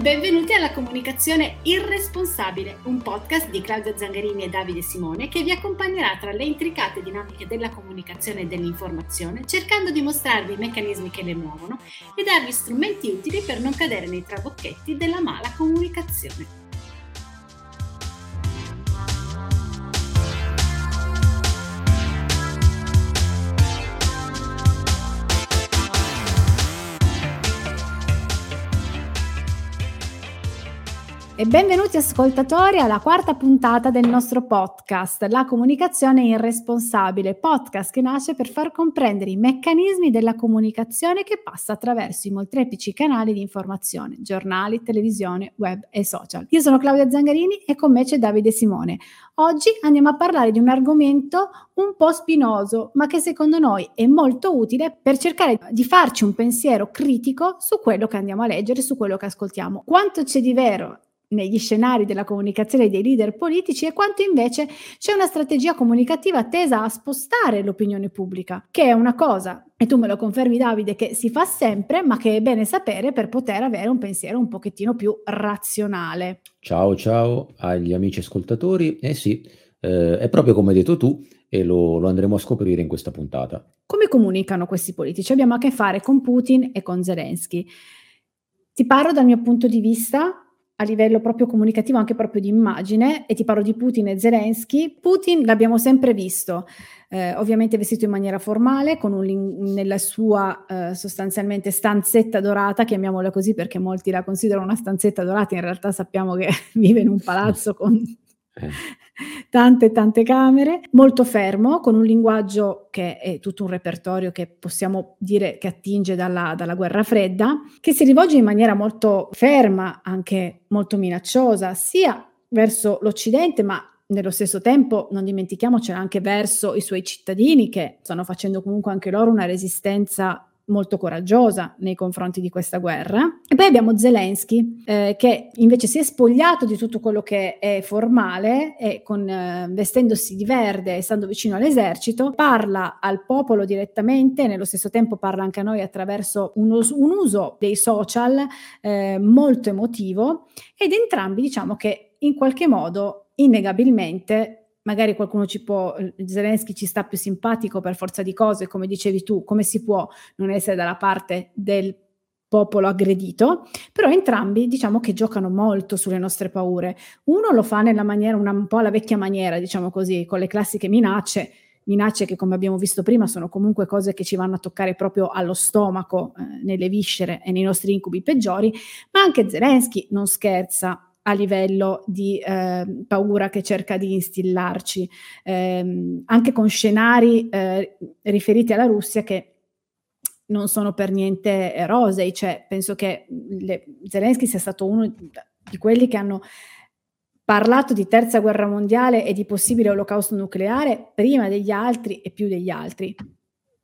Benvenuti alla comunicazione irresponsabile, un podcast di Claudia Zangarini e Davide Simone che vi accompagnerà tra le intricate dinamiche della comunicazione e dell'informazione, cercando di mostrarvi i meccanismi che le muovono e darvi strumenti utili per non cadere nei trabocchetti della mala comunicazione. E benvenuti ascoltatori alla quarta puntata del nostro podcast, La comunicazione irresponsabile, podcast che nasce per far comprendere i meccanismi della comunicazione che passa attraverso i molteplici canali di informazione, giornali, televisione, web e social. Io sono Claudia Zangarini e con me c'è Davide Simone. Oggi andiamo a parlare di un argomento un po' spinoso, ma che secondo noi è molto utile per cercare di farci un pensiero critico su quello che andiamo a leggere, su quello che ascoltiamo. Quanto c'è di vero negli scenari della comunicazione dei leader politici e quanto invece c'è una strategia comunicativa tesa a spostare l'opinione pubblica, che è una cosa, e tu me lo confermi Davide, che si fa sempre, ma che è bene sapere per poter avere un pensiero un pochettino più razionale. Ciao ciao agli amici ascoltatori, eh sì, eh, è proprio come hai detto tu e lo, lo andremo a scoprire in questa puntata. Come comunicano questi politici? Abbiamo a che fare con Putin e con Zelensky. Ti parlo dal mio punto di vista a livello proprio comunicativo, anche proprio di immagine, e ti parlo di Putin e Zelensky. Putin l'abbiamo sempre visto, eh, ovviamente vestito in maniera formale, con un, nella sua eh, sostanzialmente stanzetta dorata, chiamiamola così perché molti la considerano una stanzetta dorata, in realtà sappiamo che vive in un palazzo con eh tante tante camere, molto fermo, con un linguaggio che è tutto un repertorio che possiamo dire che attinge dalla, dalla guerra fredda, che si rivolge in maniera molto ferma, anche molto minacciosa, sia verso l'Occidente, ma nello stesso tempo non dimentichiamocelo anche verso i suoi cittadini che stanno facendo comunque anche loro una resistenza molto coraggiosa nei confronti di questa guerra. E poi abbiamo Zelensky, eh, che invece si è spogliato di tutto quello che è formale e con, eh, vestendosi di verde e stando vicino all'esercito, parla al popolo direttamente, nello stesso tempo parla anche a noi attraverso un, us- un uso dei social eh, molto emotivo ed entrambi diciamo che in qualche modo innegabilmente magari qualcuno ci può, Zelensky ci sta più simpatico per forza di cose, come dicevi tu, come si può non essere dalla parte del popolo aggredito, però entrambi diciamo che giocano molto sulle nostre paure. Uno lo fa nella maniera, una, un po' alla vecchia maniera, diciamo così, con le classiche minacce, minacce che come abbiamo visto prima sono comunque cose che ci vanno a toccare proprio allo stomaco, eh, nelle viscere e nei nostri incubi peggiori, ma anche Zelensky non scherza, a livello di eh, paura che cerca di instillarci, eh, anche con scenari eh, riferiti alla Russia che non sono per niente rosei, cioè penso che le, Zelensky sia stato uno di quelli che hanno parlato di terza guerra mondiale e di possibile olocausto nucleare prima degli altri e più degli altri.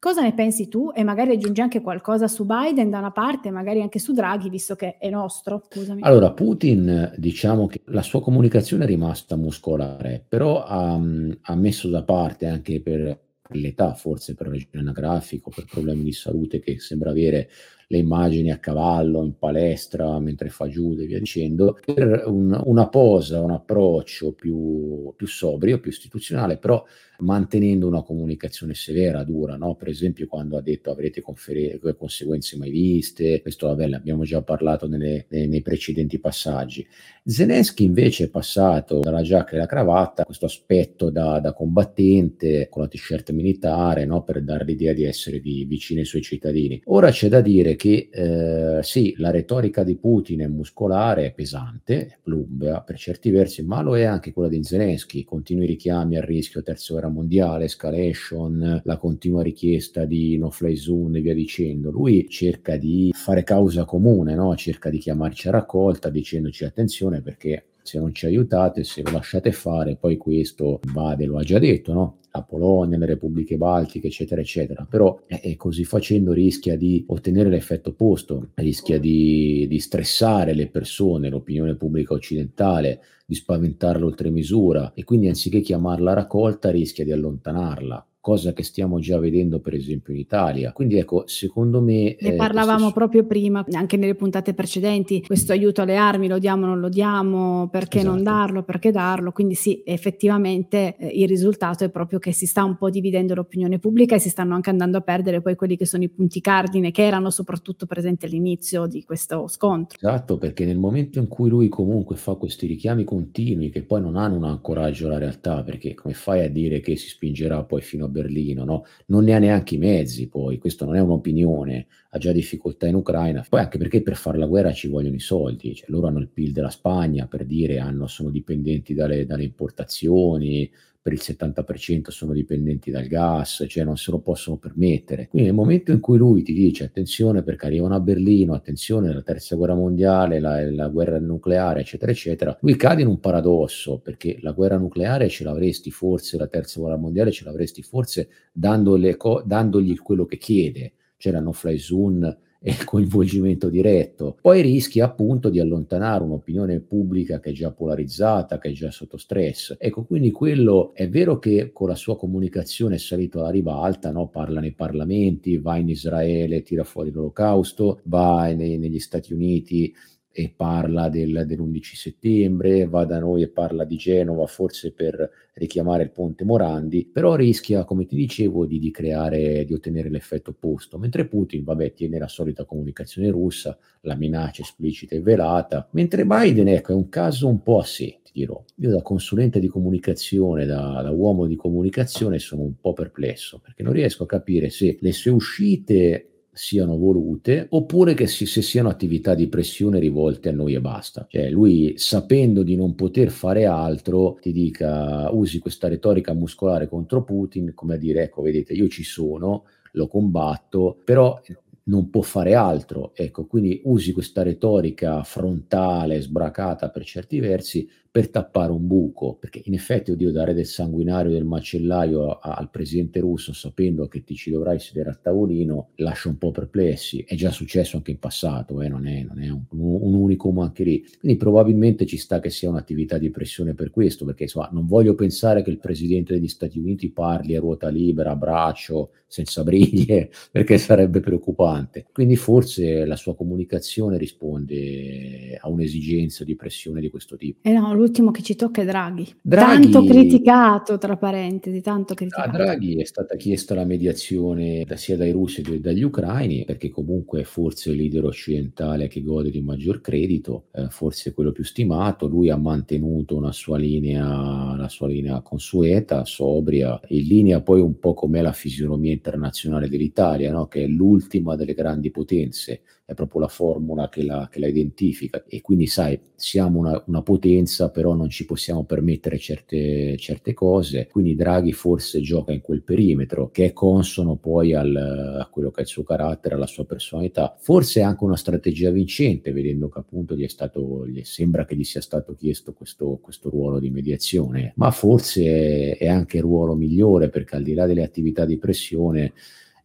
Cosa ne pensi tu? E magari aggiungi anche qualcosa su Biden da una parte, magari anche su Draghi, visto che è nostro. Scusami. Allora, Putin, diciamo che la sua comunicazione è rimasta muscolare, però ha, ha messo da parte anche per l'età, forse per regione anagrafico, per problemi di salute che sembra avere le immagini a cavallo, in palestra, mentre fa judo e via dicendo, per un, una posa, un approccio più, più sobrio, più istituzionale, però mantenendo una comunicazione severa, dura, no? per esempio quando ha detto avrete confere- conseguenze mai viste, questo vabbè l'abbiamo già parlato nelle, nei, nei precedenti passaggi. Zelensky invece è passato dalla giacca e alla cravatta, questo aspetto da, da combattente con la t-shirt militare no? per dare l'idea di essere di, vicino ai suoi cittadini. Ora c'è da dire che eh, sì, la retorica di Putin è muscolare, è pesante, è plumbea per certi versi, ma lo è anche quella di Zelensky, continui richiami al rischio terza guerra mondiale, escalation, la continua richiesta di no fly zone e via dicendo. Lui cerca di fare causa comune, no? cerca di chiamarci a raccolta dicendoci attenzione perché se non ci aiutate, se lo lasciate fare, poi questo vade, lo ha già detto, no? la Polonia, le repubbliche baltiche, eccetera, eccetera. Però eh, così facendo rischia di ottenere l'effetto opposto, rischia di, di stressare le persone, l'opinione pubblica occidentale, di spaventarla oltre misura e quindi anziché chiamarla raccolta rischia di allontanarla cosa che stiamo già vedendo per esempio in Italia. Quindi ecco, secondo me... Ne eh, parlavamo questo... proprio prima, anche nelle puntate precedenti, questo aiuto alle armi lo diamo o non lo diamo, perché esatto. non darlo, perché darlo. Quindi sì, effettivamente eh, il risultato è proprio che si sta un po' dividendo l'opinione pubblica e si stanno anche andando a perdere poi quelli che sono i punti cardine che erano soprattutto presenti all'inizio di questo scontro. Esatto, perché nel momento in cui lui comunque fa questi richiami continui che poi non hanno un ancoraggio alla realtà, perché come fai a dire che si spingerà poi fino a Berlino, no? Non ne ha neanche i mezzi poi, questo non è un'opinione, ha già difficoltà in Ucraina, poi anche perché per fare la guerra ci vogliono i soldi, cioè loro hanno il PIL della Spagna, per dire, hanno, sono dipendenti dalle, dalle importazioni, per il 70% sono dipendenti dal gas, cioè non se lo possono permettere. Quindi nel momento in cui lui ti dice attenzione perché arrivano a Berlino, attenzione la terza guerra mondiale, la, la guerra nucleare, eccetera, eccetera, lui cade in un paradosso perché la guerra nucleare ce l'avresti forse, la terza guerra mondiale ce l'avresti forse dandogli, dandogli quello che chiede, cioè la no fly zone e il coinvolgimento diretto. Poi rischi appunto di allontanare un'opinione pubblica che è già polarizzata, che è già sotto stress. Ecco, quindi quello è vero che con la sua comunicazione è salito alla ribalta, no? parla nei parlamenti, va in Israele, tira fuori l'olocausto, va nei, negli Stati Uniti e parla del, dell'11 settembre, va da noi e parla di Genova, forse per richiamare il ponte Morandi, però rischia, come ti dicevo, di, di creare, di ottenere l'effetto opposto, mentre Putin, vabbè, tiene la solita comunicazione russa, la minaccia esplicita e velata, mentre Biden, ecco, è un caso un po' a sé, ti dirò. Io da consulente di comunicazione, da, da uomo di comunicazione, sono un po' perplesso, perché non riesco a capire se le sue uscite siano volute oppure che si, se siano attività di pressione rivolte a noi e basta. Cioè lui sapendo di non poter fare altro ti dica usi questa retorica muscolare contro Putin come a dire ecco vedete io ci sono, lo combatto, però non può fare altro. Ecco, quindi usi questa retorica frontale, sbracata per certi versi, per tappare un buco, perché in effetti, oddio, dare del sanguinario del macellaio a, al presidente russo sapendo che ti ci dovrai sedere a tavolino lascia un po' perplessi. È già successo anche in passato, eh? non è, non è un, un, unicum anche lì. Quindi probabilmente ci sta che sia un'attività di pressione per questo, perché insomma, non voglio pensare che il presidente degli Stati Uniti parli a ruota libera, a braccio, senza briglie, perché sarebbe preoccupante. Quindi forse la sua comunicazione risponde a un'esigenza di pressione di questo tipo. Eh no, l'ultimo che ci tocca è Draghi. Draghi tanto criticato, tra parentesi, tanto criticato. A Draghi è stata chiesta la mediazione da, sia dai russi che dagli ucraini, perché comunque è forse il leader occidentale che gode di maggior credito, eh, forse quello più stimato. Lui ha mantenuto una sua linea, la sua linea consueta, sobria, in linea poi un po' come la fisionomia internazionale dell'Italia, no? che è l'ultima delle grandi potenze è proprio la formula che la, che la identifica. E quindi sai, siamo una, una, potenza, però non ci possiamo permettere certe, certe, cose, quindi Draghi forse gioca in quel perimetro che è consono poi al, a quello che è il suo carattere, alla sua personalità, forse è anche una strategia vincente, vedendo che appunto gli è stato, gli sembra che gli sia stato chiesto questo, questo ruolo di mediazione, ma forse è, è anche il ruolo migliore perché al di là delle attività di pressione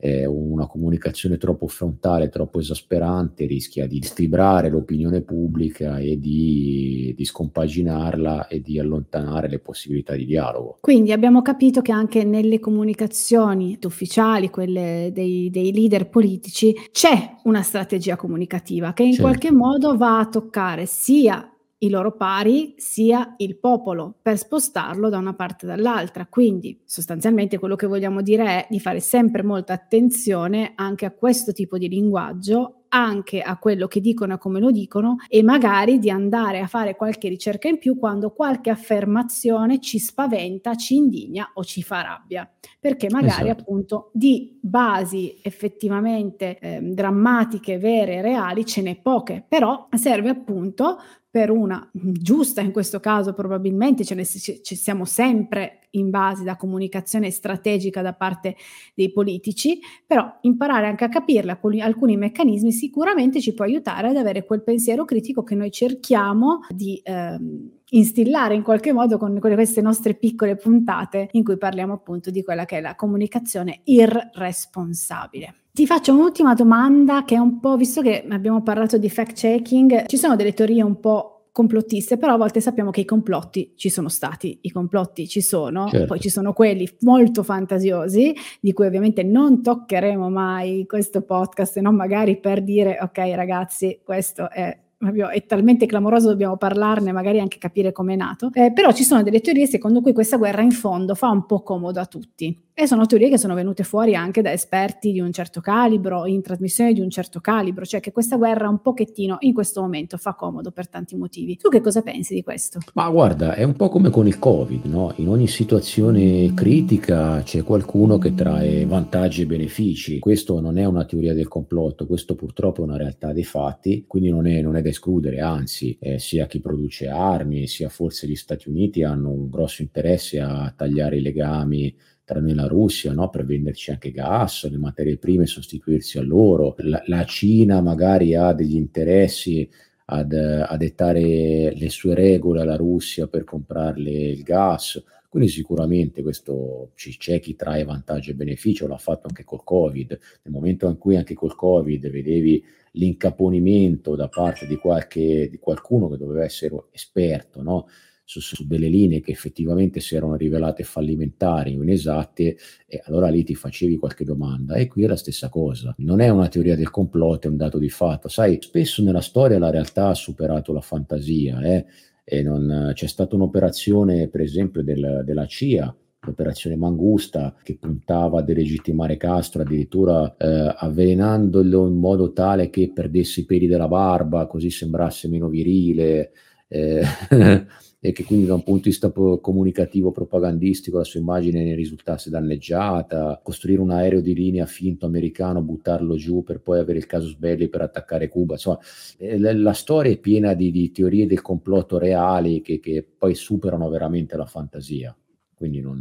eh, una comunicazione troppo frontale, troppo esasperante rischia di sfibrare l'opinione pubblica e di, di, scompaginarla e di allontanare le possibilità di dialogo. Quindi abbiamo capito che anche nelle comunicazioni ufficiali, quelle dei, dei leader politici, c'è una strategia comunicativa che in certo. qualche modo va a toccare sia i loro pari sia il popolo per spostarlo da una parte dall'altra. Quindi sostanzialmente quello che vogliamo dire è di fare sempre molta attenzione anche a questo tipo di linguaggio anche a quello che dicono e come lo dicono e magari di andare a fare qualche ricerca in più quando qualche affermazione ci spaventa, ci indigna o ci fa rabbia, perché magari esatto. appunto di basi effettivamente eh, drammatiche, vere, reali ce n'è poche, però serve appunto per una giusta in questo caso probabilmente ce ne ci siamo sempre in base da comunicazione strategica da parte dei politici, però imparare anche a capirle alcuni, alcuni meccanismi sicuramente ci può aiutare ad avere quel pensiero critico che noi cerchiamo di ehm, instillare in qualche modo con queste nostre piccole puntate in cui parliamo appunto di quella che è la comunicazione irresponsabile. Ti faccio un'ultima domanda che è un po', visto che abbiamo parlato di fact checking, ci sono delle teorie un po' complottiste, però a volte sappiamo che i complotti ci sono stati, i complotti ci sono, Certo. poi ci sono quelli molto fantasiosi, di cui ovviamente non toccheremo mai questo podcast, se non magari per dire ok ragazzi, questo è proprio è talmente clamoroso, dobbiamo parlarne, magari anche capire come è nato. Eh, però ci sono delle teorie secondo cui questa guerra in fondo fa un po' comodo a tutti. E sono teorie che sono venute fuori anche da esperti di un certo calibro, in trasmissione di un certo calibro, cioè che questa guerra un pochettino in questo momento fa comodo per tanti motivi. Tu che cosa pensi di questo? Ma guarda, è un po' come con il Covid, no? In ogni situazione critica c'è qualcuno che trae vantaggi e benefici. Questo non è una teoria del complotto, questo purtroppo è una realtà dei fatti, quindi non è, non è da escludere, anzi, eh, sia chi produce armi, sia forse gli Stati Uniti hanno un grosso interesse a tagliare i legami tra noi e la Russia, no? per venderci anche gas, le materie prime sostituirsi a loro. La, la Cina magari ha degli interessi ad, a dettare le sue regole alla Russia per comprarle il gas. Quindi sicuramente questo c'è chi trae vantaggio e beneficio, l'ha fatto anche col Covid. Nel momento in cui anche col Covid vedevi l'incaponimento da parte di, qualche, di qualcuno che doveva essere esperto, no? Su, su, delle linee che effettivamente si erano rivelate fallimentari o inesatte, e allora lì ti facevi qualche domanda. E qui è la stessa cosa. Non è una teoria del complotto, è un dato di fatto. Sai, spesso nella storia la realtà ha superato la fantasia, eh? e non, c'è stata un'operazione, per esempio, del, della CIA l'operazione Mangusta che puntava a delegittimare Castro addirittura eh, avvelenandolo in modo tale che perdesse i peli della barba così sembrasse meno virile eh, e che quindi da un punto di vista comunicativo propagandistico la sua immagine ne risultasse danneggiata, costruire un aereo di linea finto americano, buttarlo giù per poi avere il casus belli per attaccare Cuba, insomma eh, la storia è piena di, di teorie del complotto reali che, che, poi superano veramente la fantasia, quindi non,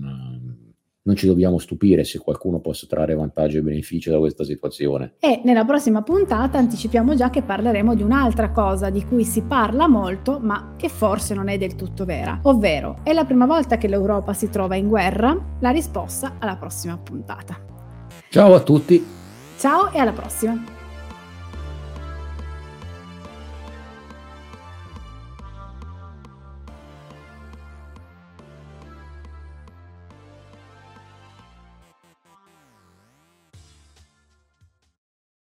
non ci dobbiamo stupire se qualcuno possa trarre vantaggio e beneficio da questa situazione. E nella prossima puntata anticipiamo già che parleremo di un'altra cosa di cui si parla molto, ma che forse non è del tutto vera, ovvero è la prima volta che l'Europa si trova in guerra? La risposta alla prossima puntata. Ciao a tutti. Ciao e alla prossima.